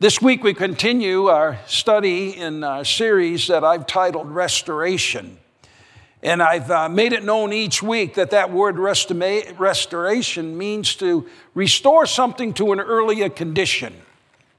This week we continue our study in a series that I've titled Restoration. And I've uh, made it known each week that that word restima- restoration means to restore something to an earlier condition.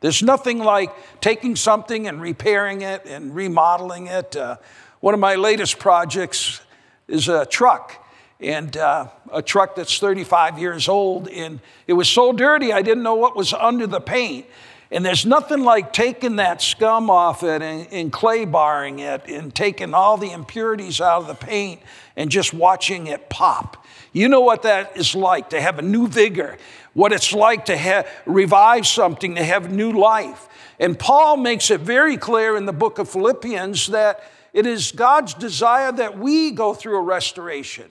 There's nothing like taking something and repairing it and remodeling it. Uh, one of my latest projects is a truck, and uh, a truck that's 35 years old, and it was so dirty I didn't know what was under the paint. And there's nothing like taking that scum off it and, and, clay barring it and taking all the impurities out of the paint and just watching it pop. You know what that is like to have a new vigor, what it's like to have, revive something, to have new life. And Paul makes it very clear in the book of Philippians that it is God's desire that we go through a restoration,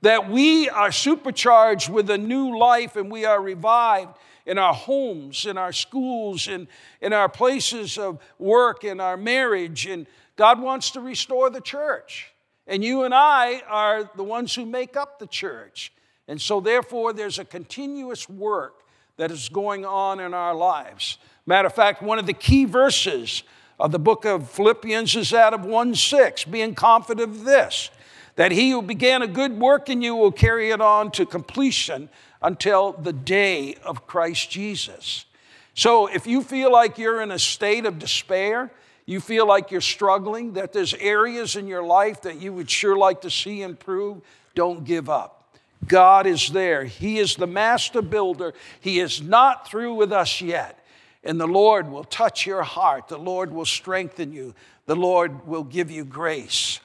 that we are supercharged with a new life and we are revived in our homes, in our schools, in, in our places of work, in our marriage. And God wants to restore the church. And you and I are the ones who make up the church. And so, therefore, there's a continuous work that is going on in our lives. Matter of fact, one of the key verses of the book of Philippians is that of 1 6, being confident of this, that he who began a good work in you will carry it on to completion until the day of Christ Jesus. So if you feel like you're in a state of despair, you feel like you're struggling, that there's areas in your life that you would sure like to see improve, don't give up. God is there. He is the master builder. He is not through with us yet. And the Lord will touch your heart. The Lord will strengthen you. The Lord will give you grace.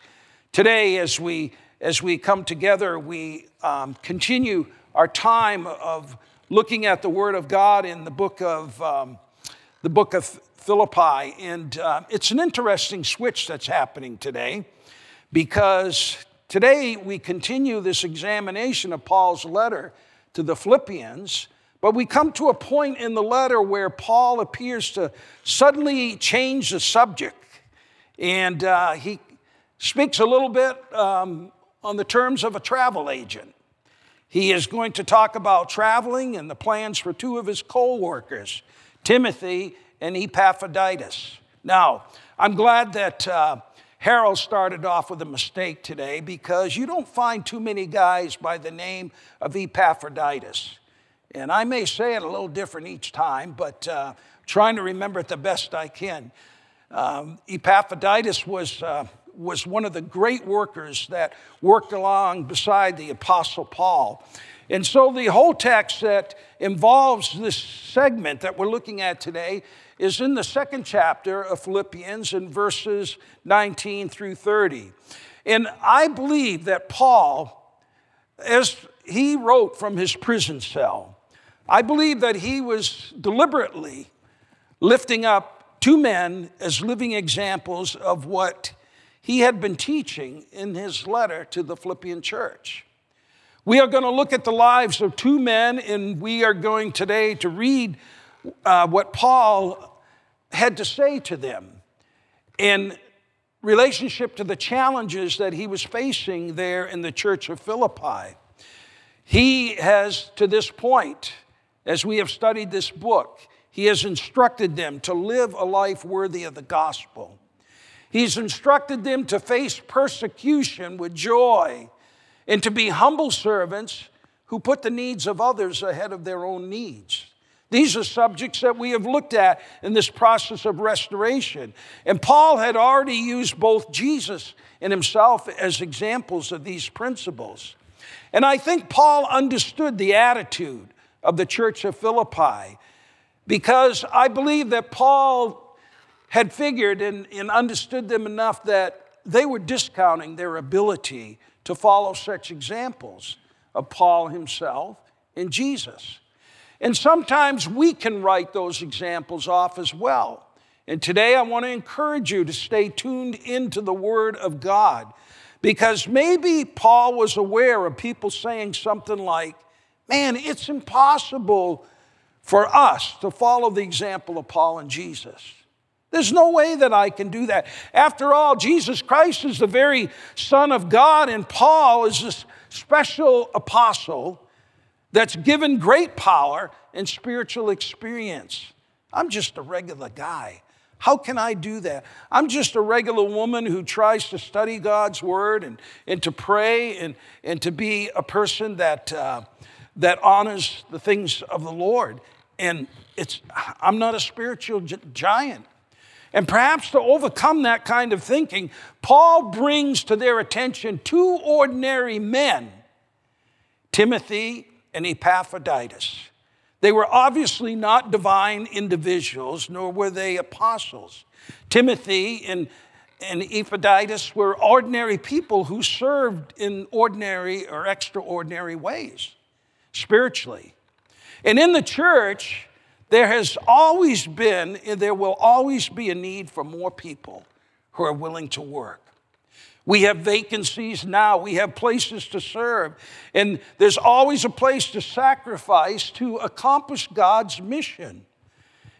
Today, as we as we come together, we um, continue our time of looking at the Word of God in the book of, um, the book of Philippi. And uh, it's an interesting switch that's happening today because today we continue this examination of Paul's letter to the Philippians. But we come to a point in the letter where Paul appears to suddenly change the subject. And uh, he speaks a little bit um, on the terms of a travel agent. He is going to talk about traveling and the plans for two of his co workers, Timothy and Epaphroditus. Now, I'm glad that uh, Harold started off with a mistake today because you don't find too many guys by the name of Epaphroditus. And I may say it a little different each time, but uh, trying to remember it the best I can. Um, Epaphroditus was uh, was one of the great workers that worked along beside the Apostle Paul. And so the whole text that involves this segment that we're looking at today is in the second chapter of Philippians in verses 19 through 30. And I believe that Paul, as he wrote from his prison cell, I believe that he was deliberately lifting up two men as living examples of what he had been teaching in his letter to the Philippian church. We are going to look at the lives of two men, and we are going today to read uh, what Paul had to say to them in relationship to the challenges that he was facing there in the church of Philippi. He has, to this point, as we have studied this book, he has instructed them to live a life worthy of the gospel. He's instructed them to face persecution with joy and to be humble servants who put the needs of others ahead of their own needs. These are subjects that we have looked at in this process of restoration. And Paul had already used both Jesus and himself as examples of these principles. And I think Paul understood the attitude of the church of Philippi because I believe that Paul had figured and, and understood them enough that they were discounting their ability to follow such examples of Paul himself and Jesus. And sometimes we can write those examples off as well. And today I want to encourage you to stay tuned into the Word of God because maybe Paul was aware of people saying something like, Man, it's impossible for us to follow the example of Paul and Jesus. There's no way that I can do that. After all, Jesus Christ is the very Son of God, and Paul is this special apostle that's given great power and spiritual experience. I'm just a regular guy. How can I do that? I'm just a regular woman who tries to study God's word and, and to pray and, and to be a person that, uh, that honors the things of the Lord. And it's, I'm not a spiritual giant. And perhaps to overcome that kind of thinking, Paul brings to their attention two ordinary men, Timothy and Epaphroditus. They were obviously not divine individuals, nor were they apostles. Timothy and, and Epaphroditus were ordinary people who served in ordinary or extraordinary ways, spiritually. And in the church, there has always been, and there will always be a need for more people who are willing to work. We have vacancies now. We have places to serve. And there's always a place to sacrifice to accomplish God's mission.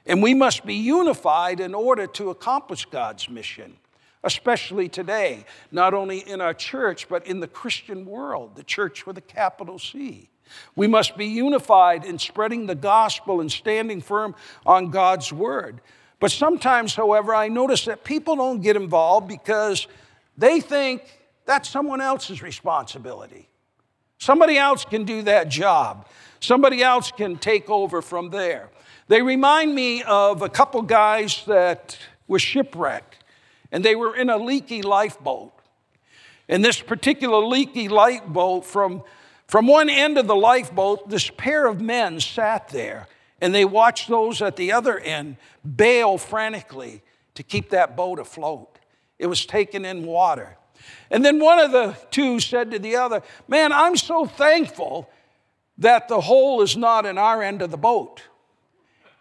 And we must be unified in order to accomplish God's mission, especially today, not only in our church, but in the Christian world, the church with a capital C. We must be unified in spreading the gospel and standing firm on God's word. But sometimes, however, I notice that people don't get involved because they think that's someone else's responsibility. Somebody else can do that job. Somebody else can take over from there. They remind me of a couple guys that were shipwrecked, and they were in a leaky lifeboat. And this particular leaky lifeboat, from, from one end of the lifeboat, this pair of men sat there, and they watched those at the other end bail frantically to keep that boat afloat. It was taken in water. And then one of the two said to the other, Man, I'm so thankful that the hole is not in our end of the boat.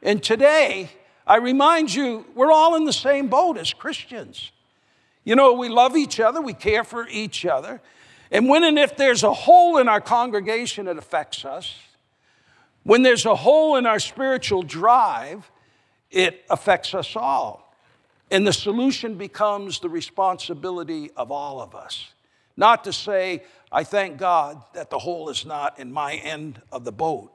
And today, I remind you, we're all in the same boat as Christians. You know, we love each other, we care for each other. And when and if there's a hole in our congregation, it affects us. When there's a hole in our spiritual drive, it affects us all. And the solution becomes the responsibility of all of us. Not to say, I thank God that the hole is not in my end of the boat.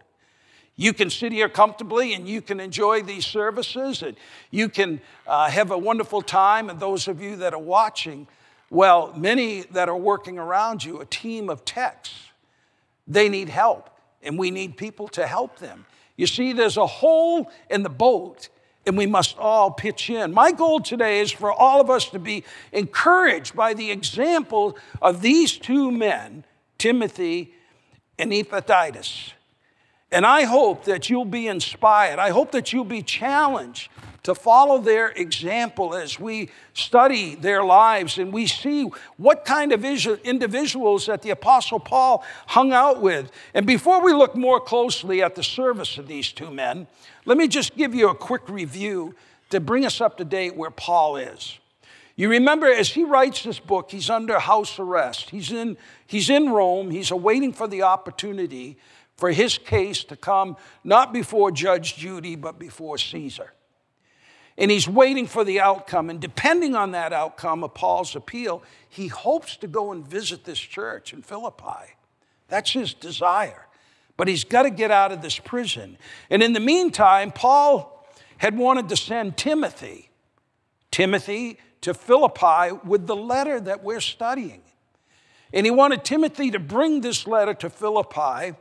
You can sit here comfortably and you can enjoy these services and you can uh, have a wonderful time. And those of you that are watching, well, many that are working around you, a team of techs, they need help and we need people to help them. You see, there's a hole in the boat and we must all pitch in. My goal today is for all of us to be encouraged by the example of these two men, Timothy and Epaphroditus. And I hope that you'll be inspired. I hope that you'll be challenged to follow their example as we study their lives and we see what kind of individuals that the Apostle Paul hung out with. And before we look more closely at the service of these two men, let me just give you a quick review to bring us up to date where Paul is. You remember, as he writes this book, he's under house arrest. He's in, he's in Rome. He's awaiting for the opportunity for his case to come not before Judge Judy, but before Caesar. And he's waiting for the outcome. And depending on that outcome of Paul's appeal, he hopes to go and visit this church in Philippi. That's his desire. But he's got to get out of this prison. And in the meantime, Paul had wanted to send Timothy, Timothy to Philippi with the letter that we're studying. And he wanted Timothy to bring this letter to Philippi.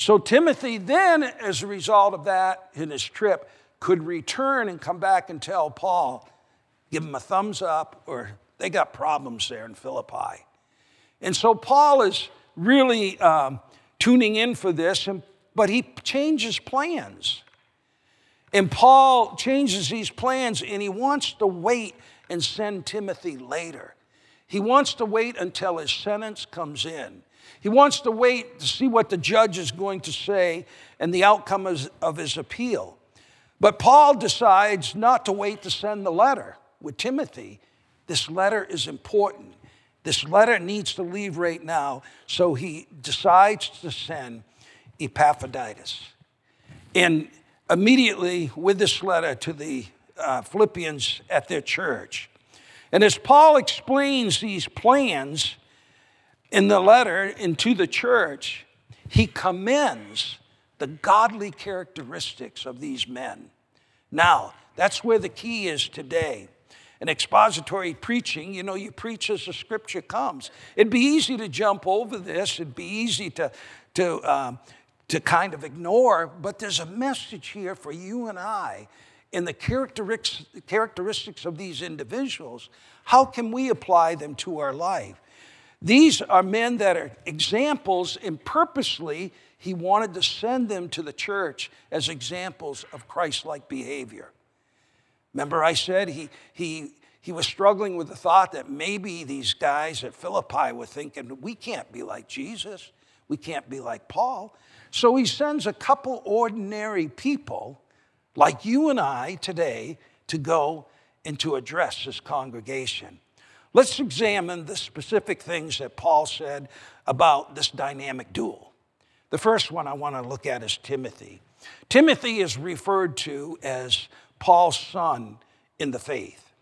So Timothy then, as a result of that in his trip, could return and come back and tell Paul, give him a thumbs up, or they got problems there in Philippi. And so Paul is really um, tuning in for this, and, but he changes plans. And Paul changes these plans and he wants to wait and send Timothy later. He wants to wait until his sentence comes in. He wants to wait to see what the judge is going to say and the outcome of his appeal. But Paul decides not to wait to send the letter with Timothy. This letter is important. This letter needs to leave right now. So he decides to send Epaphroditus. And immediately with this letter to the uh, Philippians at their church. And as Paul explains these plans in the letter into the church, he commends the godly characteristics of these men. Now, that's where the key is today. In expository preaching, you know, you preach as the scripture comes. It'd be easy to jump over this, it'd be easy to, to, um, to kind of ignore, but there's a message here for you and I in the characteristics of these individuals. How can we apply them to our life? These are men that are examples, and purposely, he wanted to send them to the church as examples of Christ like behavior. Remember, I said he, he, he was struggling with the thought that maybe these guys at Philippi were thinking, we can't be like Jesus, we can't be like Paul. So he sends a couple ordinary people, like you and I today, to go and to address this congregation. Let's examine the specific things that Paul said about this dynamic duel. The first one I want to look at is Timothy. Timothy is referred to as Paul's son in the faith.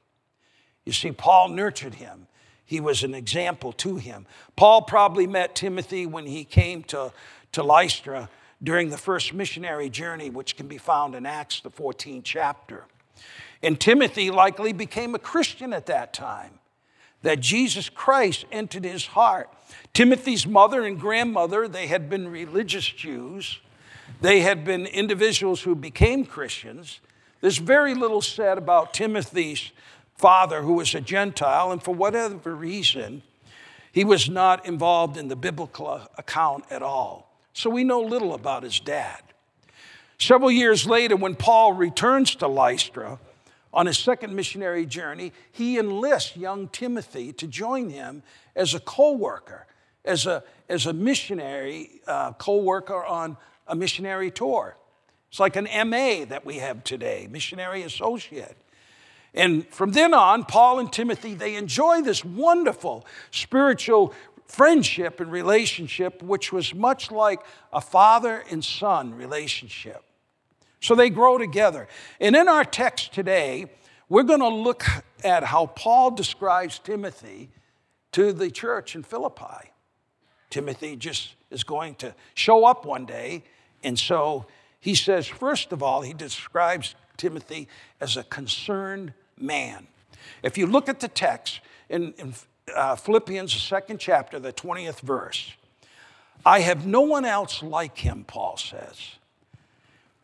You see, Paul nurtured him. He was an example to him. Paul probably met Timothy when he came to, to Lystra during the first missionary journey, which can be found in Acts, the 14th chapter. And Timothy likely became a Christian at that time that Jesus Christ entered his heart. Timothy's mother and grandmother, they had been religious Jews. They had been individuals who became Christians. There's very little said about Timothy's father, who was a Gentile, and for whatever reason, he was not involved in the biblical account at all. So we know little about his dad. Several years later, when Paul returns to Lystra, on his second missionary journey, he enlists young Timothy to join him as a co worker, as a, as a missionary uh, co worker on a missionary tour. It's like an MA that we have today, missionary associate. And from then on, Paul and Timothy, they enjoy this wonderful spiritual friendship and relationship, which was much like a father and son relationship. So they grow together. And in our text today, we're going to look at how Paul describes Timothy to the church in Philippi. Timothy just is going to show up one day. And so he says, first of all, he describes Timothy as a concerned man. If you look at the text in, in uh, Philippians, the second chapter, the 20th verse, I have no one else like him, Paul says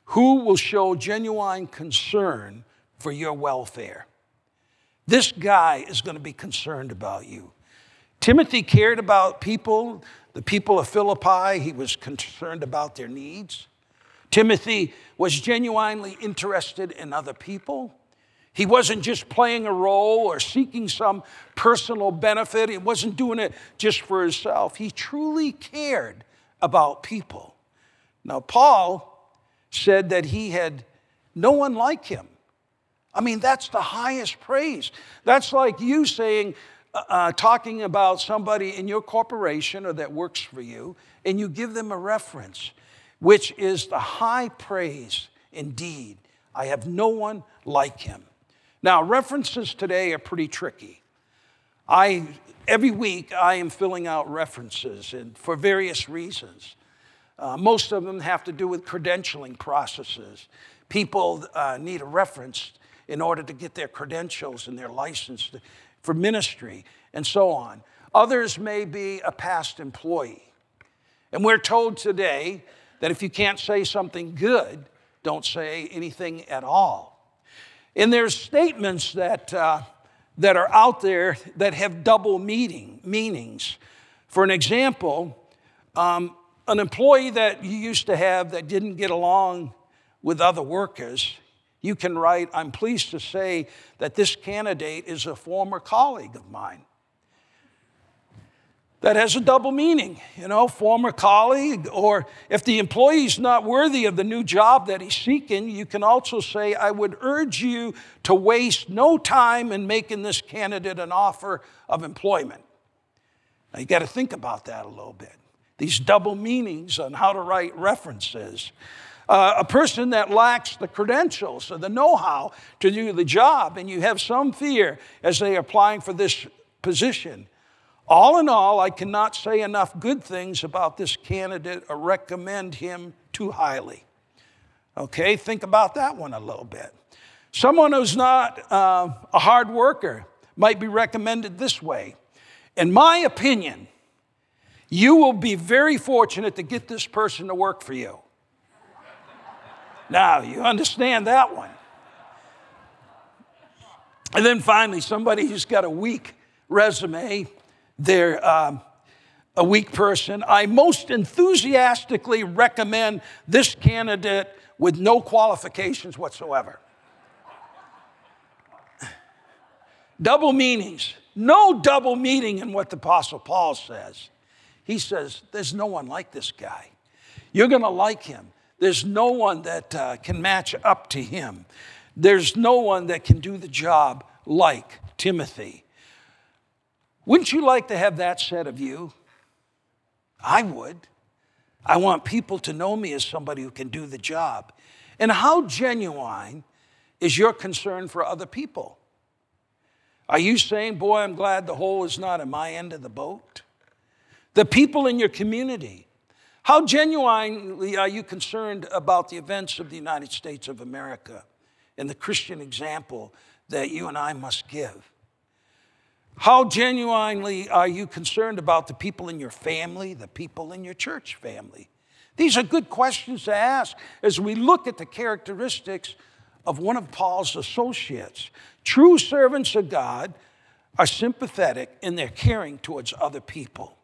who will show genuine concern for your welfare. This guy is going to be concerned about you. Timothy cared about people, the people of Philippi. He was concerned about their needs. Timothy was genuinely interested in other people. He wasn't just playing a role or seeking some personal benefit. He wasn't doing it just for himself. He truly cared about people. Now, Paul said that he had no one like him. I mean, that's the highest praise. That's like you saying, uh, uh, talking about somebody in your corporation or that works for you, and you give them a reference, which is the high praise indeed. I have no one like him. Now, references today are pretty tricky. I, every week, I am filling out references and for various reasons. Uh, most of them have to do with credentialing processes. People uh, need a reference in order to get their credentials and their license to, for ministry and so on. Others may be a past employee. And we're told today that if you can't say something good, don't say anything at all. And there's statements that, uh, that are out there that have double meaning, meanings. For an example, um, an employee that you used to have that didn't get along with other workers, you can write, I'm pleased to say that this candidate is a former colleague of mine. That has a double meaning, you know, former colleague, or if the employee is not worthy of the new job that he's seeking, you can also say, I would urge you to waste no time in making this candidate an offer of employment. Now, you got to think about that a little bit these double meanings on how to write references. Uh, a person that lacks the credentials or the know how to do the job, and you have some fear as they are applying for this position. All in all, I cannot say enough good things about this candidate or recommend him too highly. Okay, think about that one a little bit. Someone who's not uh, a hard worker might be recommended this way. In my opinion, you will be very fortunate to get this person to work for you. now, you understand that one. And then finally, somebody who's got a weak resume, they're um, a weak person. I most enthusiastically recommend this candidate with no qualifications whatsoever. double meanings. No double meaning in what the Apostle Paul says. He says, There's no one like this guy. You're going to like him. There's no one that uh, can match up to him. There's no one that can do the job like Timothy. Wouldn't you like to have that said of you? I would. I want people to know me as somebody who can do the job. And how genuine is your concern for other people? Are you saying, Boy, I'm glad the hole is not in my end of the boat? The people in your community, how genuinely are you concerned about the events of the United States of America and the Christian example that you and I must give? How genuinely are you concerned about the people in your family, the people in your church family? These are good questions to ask as we look at the characteristics of one of Paul's associates. True servants of God are sympathetic in their caring towards other people.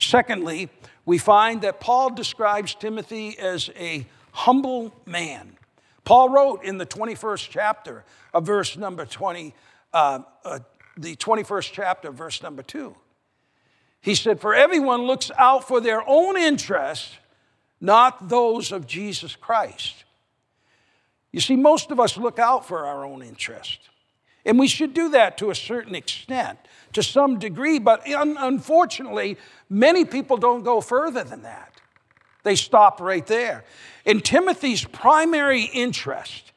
Secondly, we find that Paul describes Timothy as a humble man. Paul wrote in the 21st chapter of verse number 20, uh, uh, the 21st chapter, verse number 2. He said, For everyone looks out for their own interests, not those of Jesus Christ. You see, most of us look out for our own interest. And we should do that to a certain extent, to some degree, but un- unfortunately, many people don't go further than that. They stop right there. In Timothy's primary interest,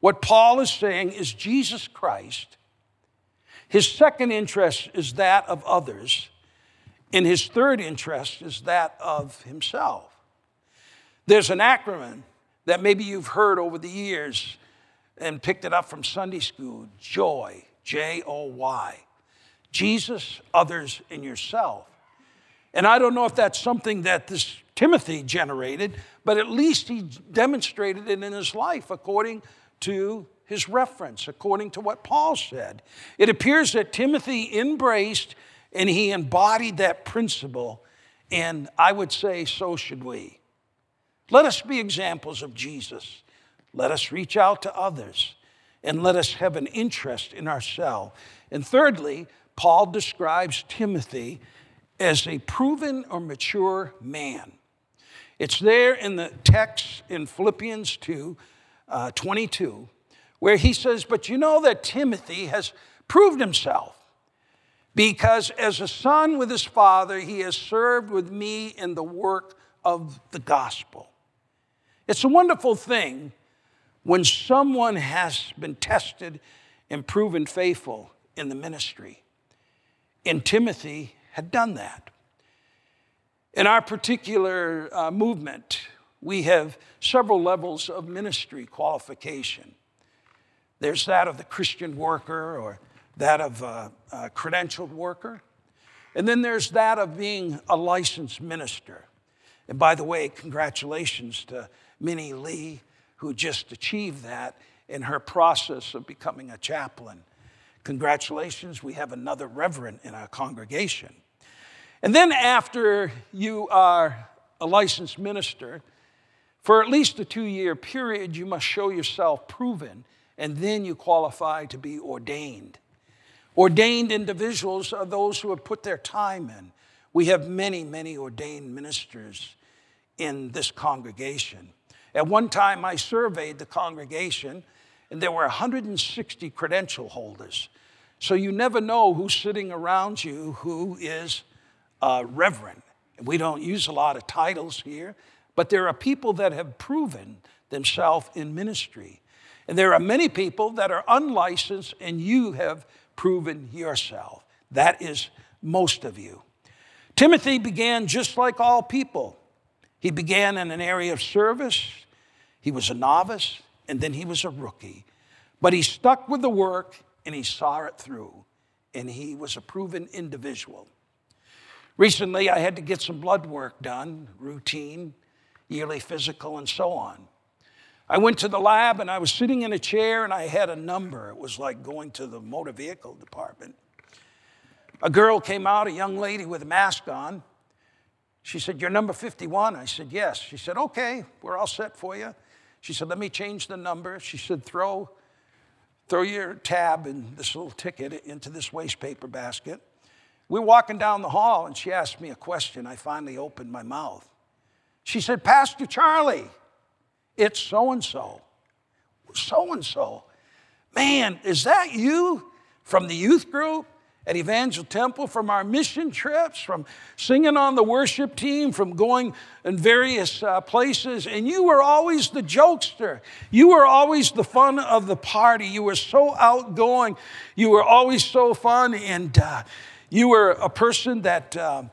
what Paul is saying is Jesus Christ. His second interest is that of others, and his third interest is that of himself. There's an acronym that maybe you've heard over the years and picked it up from Sunday school joy, J O Y. Jesus, others, and yourself. And I don't know if that's something that this Timothy generated, but at least he demonstrated it in his life according to his reference, according to what Paul said. It appears that Timothy embraced and he embodied that principle, and I would say so should we. Let us be examples of Jesus. Let us reach out to others and let us have an interest in ourselves. And thirdly, Paul describes Timothy as a proven or mature man. It's there in the text in Philippians 2 uh, 22, where he says, But you know that Timothy has proved himself because as a son with his father, he has served with me in the work of the gospel. It's a wonderful thing when someone has been tested and proven faithful in the ministry. And Timothy had done that. In our particular uh, movement, we have several levels of ministry qualification. There's that of the Christian worker or that of a, a credentialed worker. And then there's that of being a licensed minister. And by the way, congratulations to Minnie Lee, who just achieved that in her process of becoming a chaplain. Congratulations, we have another reverend in our congregation. And then, after you are a licensed minister, for at least a two year period, you must show yourself proven, and then you qualify to be ordained. Ordained individuals are those who have put their time in. We have many, many ordained ministers in this congregation. At one time, I surveyed the congregation, and there were 160 credential holders. So you never know who's sitting around you who is uh, a reverend. We don't use a lot of titles here, but there are people that have proven themselves in ministry. And there are many people that are unlicensed, and you have proven yourself. That is most of you. Timothy began just like all people. He began in an area of service, he was a novice, and then he was a rookie. But he stuck with the work and he saw it through, and he was a proven individual. Recently, I had to get some blood work done, routine, yearly physical, and so on. I went to the lab and I was sitting in a chair and I had a number. It was like going to the motor vehicle department. A girl came out, a young lady with a mask on. She said, You're number 51. I said, Yes. She said, Okay, we're all set for you. She said, Let me change the number. She said, Throw, throw your tab and this little ticket into this waste paper basket. We're walking down the hall and she asked me a question. I finally opened my mouth. She said, Pastor Charlie, it's so and so. So and so. Man, is that you from the youth group at Evangel Temple, from our mission trips, from singing on the worship team, from going in various uh, places? And you were always the jokester. You were always the fun of the party. You were so outgoing. You were always so fun. And uh, you were a person that uh,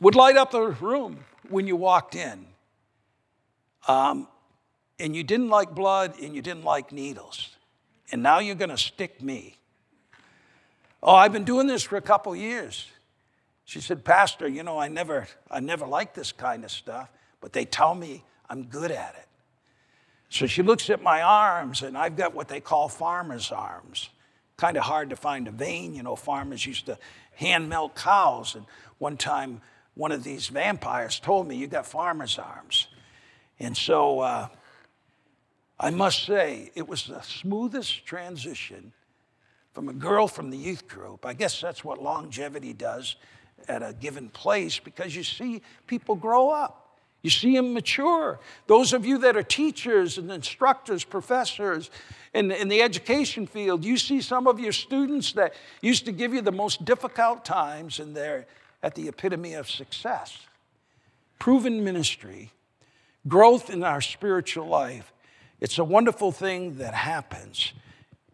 would light up the room when you walked in. Um, and you didn't like blood and you didn't like needles. And now you're going to stick me. Oh, I've been doing this for a couple years. She said, Pastor, you know, I never, I never liked this kind of stuff, but they tell me I'm good at it. So she looks at my arms, and I've got what they call farmer's arms. Kind of hard to find a vein. You know, farmers used to hand milk cows. And one time, one of these vampires told me, You got farmer's arms. And so uh, I must say, it was the smoothest transition from a girl from the youth group. I guess that's what longevity does at a given place because you see people grow up. You see them mature. Those of you that are teachers and instructors, professors in, in the education field, you see some of your students that used to give you the most difficult times and they're at the epitome of success. Proven ministry, growth in our spiritual life it's a wonderful thing that happens.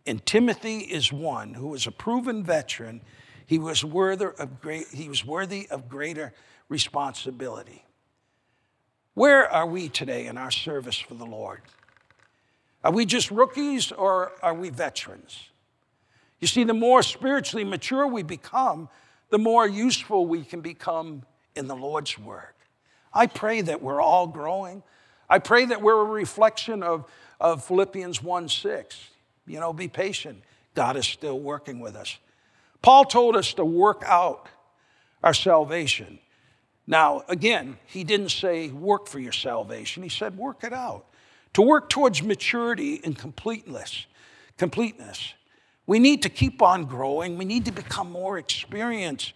And Timothy is one who was a proven veteran. He was worthy of, great, he was worthy of greater responsibility. Where are we today in our service for the Lord? Are we just rookies or are we veterans? You see, the more spiritually mature we become, the more useful we can become in the Lord's work. I pray that we're all growing. I pray that we're a reflection of, of Philippians 1 6. You know, be patient. God is still working with us. Paul told us to work out our salvation. Now, again, he didn't say work for your salvation, he said work it out. To work towards maturity and completeness. Completeness. We need to keep on growing. We need to become more experienced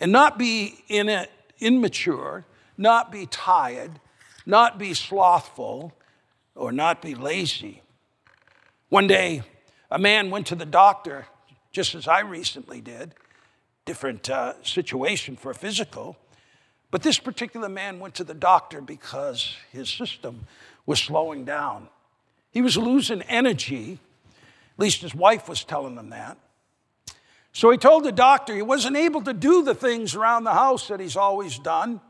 and not be in it immature, not be tired, not be slothful, or not be lazy. One day, a man went to the doctor, just as I recently did, different uh, situation for a physical. But this particular man went to the doctor because his system was slowing down. He was losing energy, at least his wife was telling him that. So he told the doctor he wasn't able to do the things around the house that he's always done.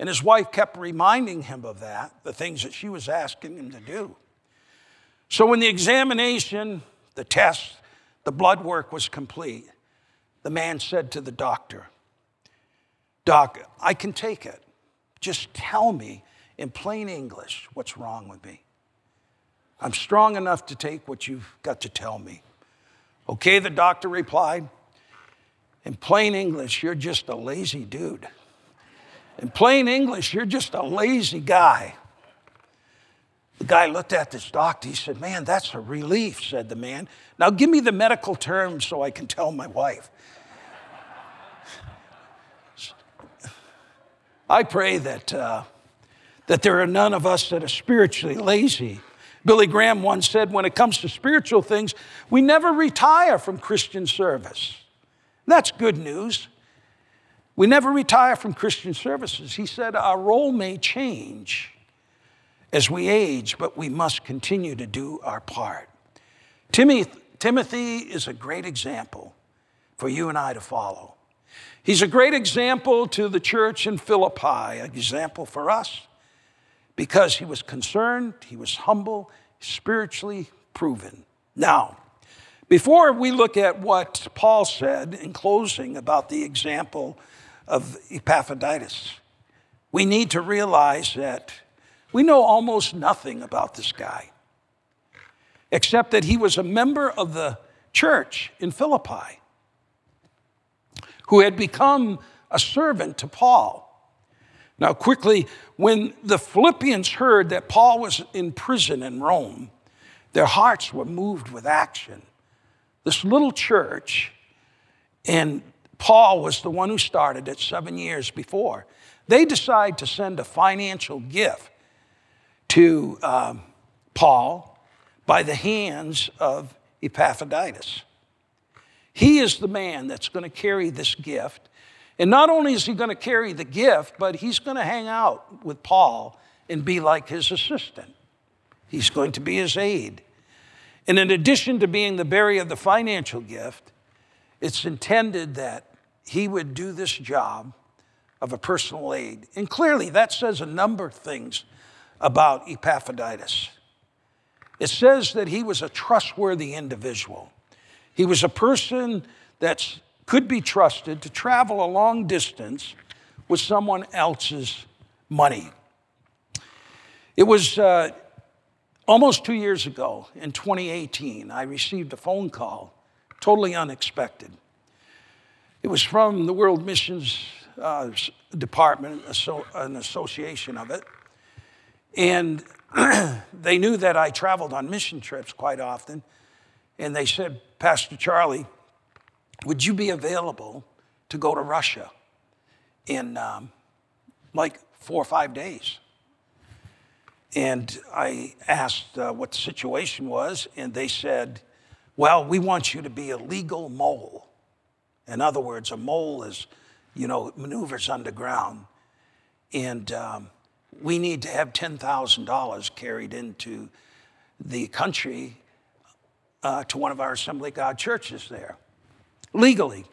And his wife kept reminding him of that, the things that she was asking him to do. So when the examination, the test, the blood work was complete, the man said to the doctor, Doc, I can take it. Just tell me in plain English what's wrong with me. I'm strong enough to take what you've got to tell me. Okay, the doctor replied. In plain English, you're just a lazy dude. In plain English, you're just a lazy guy. The guy looked at this doctor. He said, Man, that's a relief, said the man. Now give me the medical terms so I can tell my wife. I pray that, uh, that there are none of us that are spiritually lazy. Billy Graham once said, when it comes to spiritual things, we never retire from Christian service. That's good news. We never retire from Christian services. He said, Our role may change as we age, but we must continue to do our part. Timothy is a great example for you and I to follow. He's a great example to the church in Philippi, an example for us because he was concerned, he was humble, spiritually proven. Now, Before we look at what Paul said in closing about the example of Epaphroditus, we need to realize that we know almost nothing about this guy, except that he was a member of the church in Philippi who had become a servant to Paul. Now, quickly, when the Philippians heard that Paul was in prison in Rome, their hearts were moved with action this little church, and Paul was the one who started it seven years before. They decide to send a financial gift to um, Paul by the hands of Epaphroditus. He is the man that's going to carry this gift. And not only is he going to carry the gift, but he's going to hang out with Paul and be like his assistant. He's going to be his aide. And in addition to being the bearer of the financial gift, it's intended that he would do this job of a personal aide. And clearly, that says a number of things about Epaphroditus. It says that he was a trustworthy individual. He was a person that could be trusted to travel a long distance with someone else's money. It was uh, Almost two years ago, in 2018, I received a phone call, totally unexpected. It was from the World Missions uh, Department, an association of it. And they knew that I traveled on mission trips quite often. And they said, Pastor Charlie, would you be available to go to Russia in um, like four or five days? And I asked uh, what the situation was, and they said, Well, we want you to be a legal mole. In other words, a mole is, you know, maneuvers underground. And um, we need to have $10,000 carried into the country uh, to one of our Assembly God churches there, legally.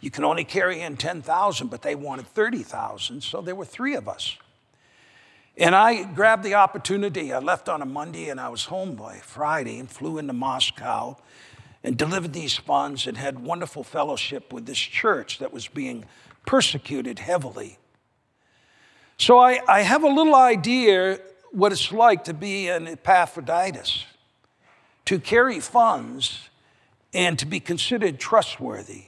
You can only carry in 10,000, but they wanted 30,000, so there were three of us. And I grabbed the opportunity. I left on a Monday and I was home by Friday and flew into Moscow and delivered these funds and had wonderful fellowship with this church that was being persecuted heavily. So I, I have a little idea what it's like to be an Epaphroditus, to carry funds and to be considered trustworthy.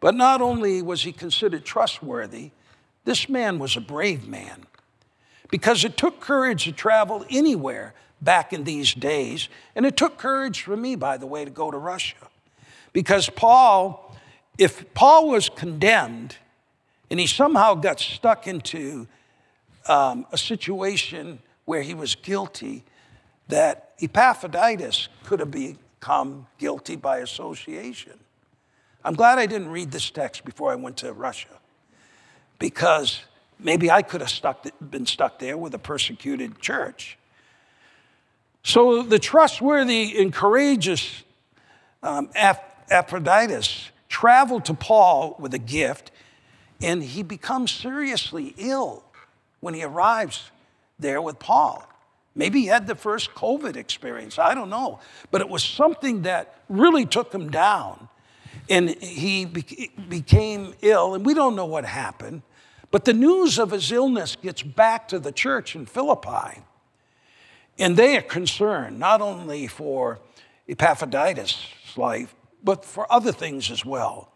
But not only was he considered trustworthy, this man was a brave man because it took courage to travel anywhere back in these days. And it took courage for me, by the way, to go to Russia. Because Paul, if Paul was condemned and he somehow got stuck into um, a situation where he was guilty, that Epaphroditus could have become guilty by association. I'm glad I didn't read this text before I went to Russia because Maybe I could have stuck, been stuck there with a persecuted church. So the trustworthy and courageous um, Epaphroditus traveled to Paul with a gift, and he becomes seriously ill when he arrives there with Paul. Maybe he had the first COVID experience, I don't know. But it was something that really took him down. And he became ill, and we don't know what happened. But the news of his illness gets back to the church in Philippi. And they are concerned not only for Epaphroditus' life, but for other things as well.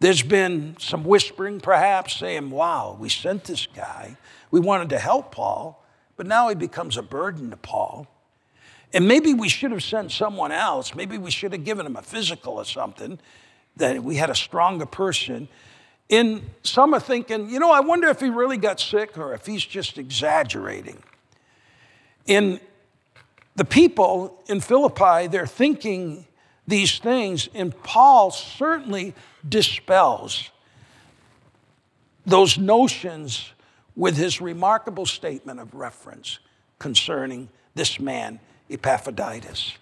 There's been some whispering, perhaps, saying, wow, we sent this guy. We wanted to help Paul, but now he becomes a burden to Paul. And maybe we should have sent someone else. Maybe we should have given him a physical or something, that we had a stronger person in some are thinking, you know, I wonder if he really got sick or if he's just exaggerating. In the people in Philippi, they're thinking these things, and Paul certainly dispels those notions with his remarkable statement of reference concerning this man, Epaphroditus.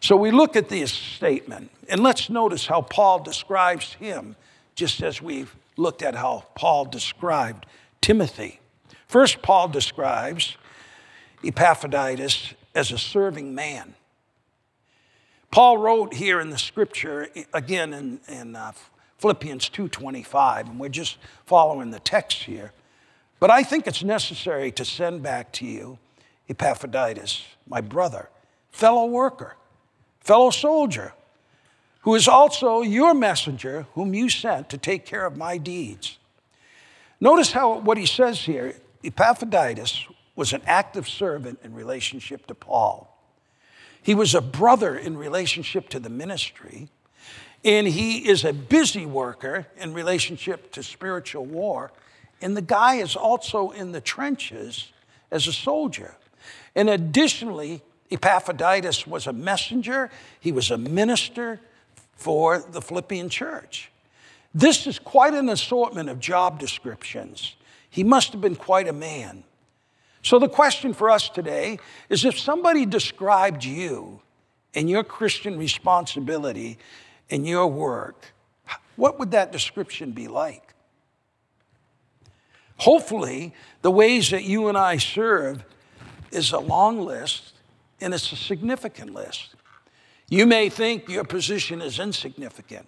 So we look at this statement, and let's notice how Paul describes him, just as we've looked at how Paul described Timothy. First, Paul describes Epaphroditus as a serving man. Paul wrote here in the scripture, again in, in uh, Philippians 2.25, and we're just following the text here. But I think it's necessary to send back to you Epaphroditus, my brother, fellow worker, fellow soldier, who is also your messenger, whom you sent to take care of my deeds. Notice how what he says here Epaphroditus was an active servant in relationship to Paul. He was a brother in relationship to the ministry, and he is a busy worker in relationship to spiritual war. And the guy is also in the trenches as a soldier. And additionally, Epaphroditus was a messenger, he was a minister for the Philippian church. This is quite an assortment of job descriptions. He must have been quite a man. So, the question for us today is if somebody described you and your Christian responsibility in your work, what would that description be like? Hopefully, the ways that you and I serve is a long list and it's a significant list. You may think your position is insignificant.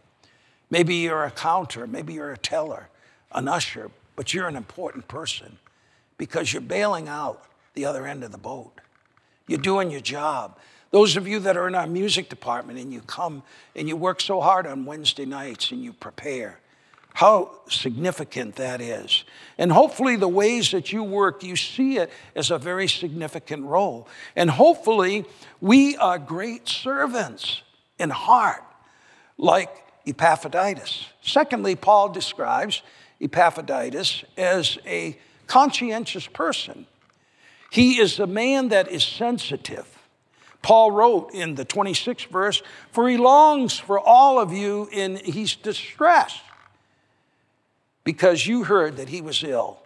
Maybe you're a counter, maybe you're a teller, an usher, but you're an important person because you're bailing out the other end of the boat. You're doing your job. Those of you that are in our music department and you come and you work so hard on Wednesday nights and you prepare, how significant that is. And hopefully, the ways that you work, you see it as a very significant role. And hopefully, we are great servants in heart, like Epaphroditus. Secondly, Paul describes Epaphroditus as a conscientious person. He is a man that is sensitive. Paul wrote in the 26th verse, For he longs for all of you, and he's distressed because you heard that he was ill.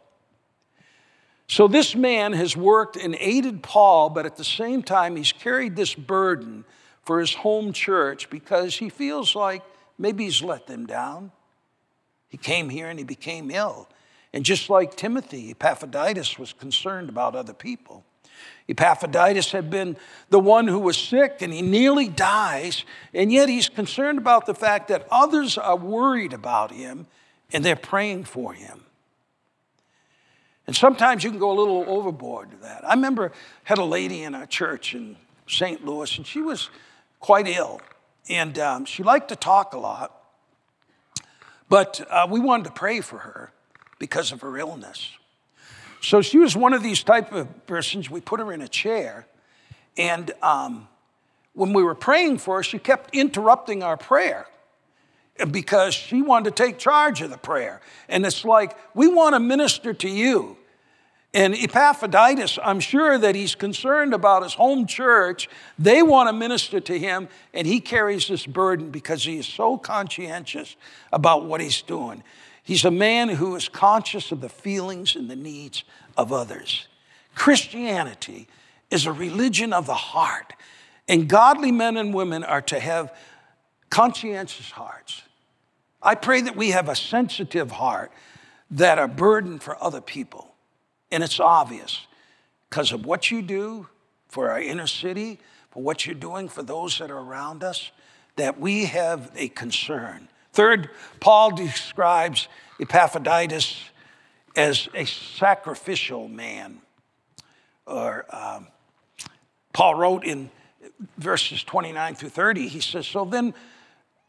So this man has worked and aided Paul, but at the same time, he's carried this burden for his home church because he feels like maybe he's let them down. He came here and he became ill. And just like Timothy, Epaphroditus was concerned about other people. Epaphroditus had been the one who was sick and he nearly dies, and yet he's concerned about the fact that others are worried about him and they're praying for him. And sometimes you can go a little overboard to that. I remember had a lady in our church in St. Louis, and she was quite ill, and um, she liked to talk a lot. But uh, we wanted to pray for her because of her illness. So she was one of these type of persons. We put her in a chair, and um, when we were praying for her, she kept interrupting our prayer because she wanted to take charge of the prayer. And it's like, we want to minister to you. And Epaphroditus, I'm sure that he's concerned about his home church. They want to minister to him, and he carries this burden because he is so conscientious about what he's doing. He's a man who is conscious of the feelings and the needs of others. Christianity is a religion of the heart, and godly men and women are to have conscientious hearts. I pray that we have a sensitive heart that are burdened for other people. And it's obvious because of what you do for our inner city, for what you're doing for those that are around us, that we have a concern. Third, Paul describes Epaphroditus as a sacrificial man. Or um, Paul wrote in verses 29 through 30, he says, So then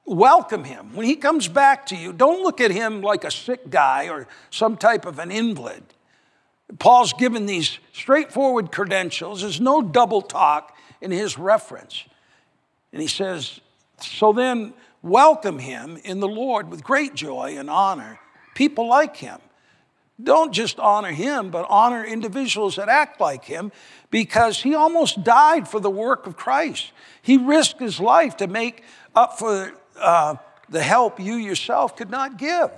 welcome him. When he comes back to you, don't look at him like a sick guy or some type of an invalid. Paul's given these straightforward credentials. There's no double talk in his reference. And he says, So then, welcome him in the Lord with great joy and honor. People like him. Don't just honor him, but honor individuals that act like him because he almost died for the work of Christ. He risked his life to make up for uh, the help you yourself could not give.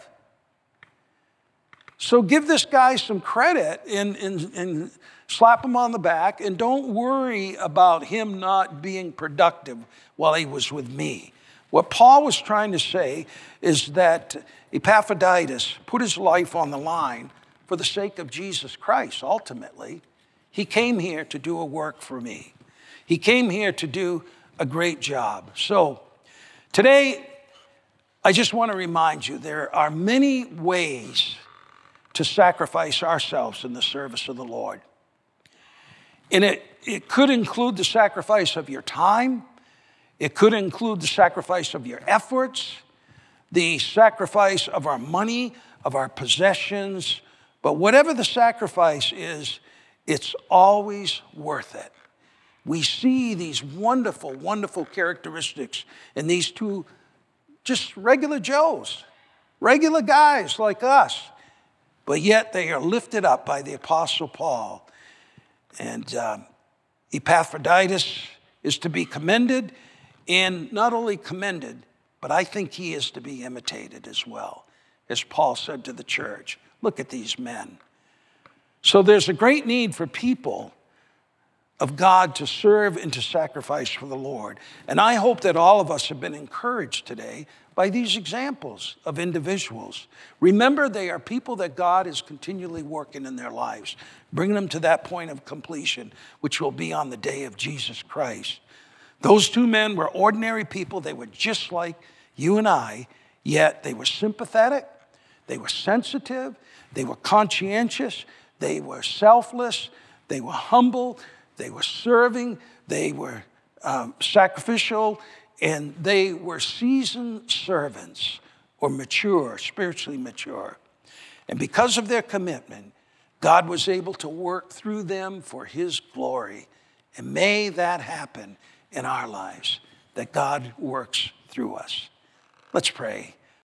So give this guy some credit and, and, and slap him on the back, and don't worry about him not being productive while he was with me. What Paul was trying to say is that Epaphroditus put his life on the line for the sake of Jesus Christ, ultimately. He came here to do a work for me. He came here to do a great job. So today, I just want to remind you there are many ways to sacrifice ourselves in the service of the Lord. And it, it could include the sacrifice of your time, it could include the sacrifice of your efforts, the sacrifice of our money, of our possessions. But whatever the sacrifice is, it's always worth it. We see these wonderful, wonderful characteristics in these two just regular Joes, regular guys like us, but yet they are lifted up by the Apostle Paul. And um, Epaphroditus is to be commended, and not only commended, but I think he is to be imitated as well, as Paul said to the church. Look at these men. So there's a great need for people of God to serve and to sacrifice for the Lord. And I hope that all of us have been encouraged today by these examples of individuals. Remember, they are people that God is continually working in their lives, bringing them to that point of completion, which will be on the day of Jesus Christ. Those two men were ordinary people. They were just like you and I, yet they were sympathetic, they were sensitive, they were conscientious, they were selfless, they were humble, they were serving, they were um, sacrificial, and they were seasoned servants or mature, spiritually mature. And because of their commitment, God was able to work through them for His glory. And may that happen in our lives, that God works through us. Let's pray.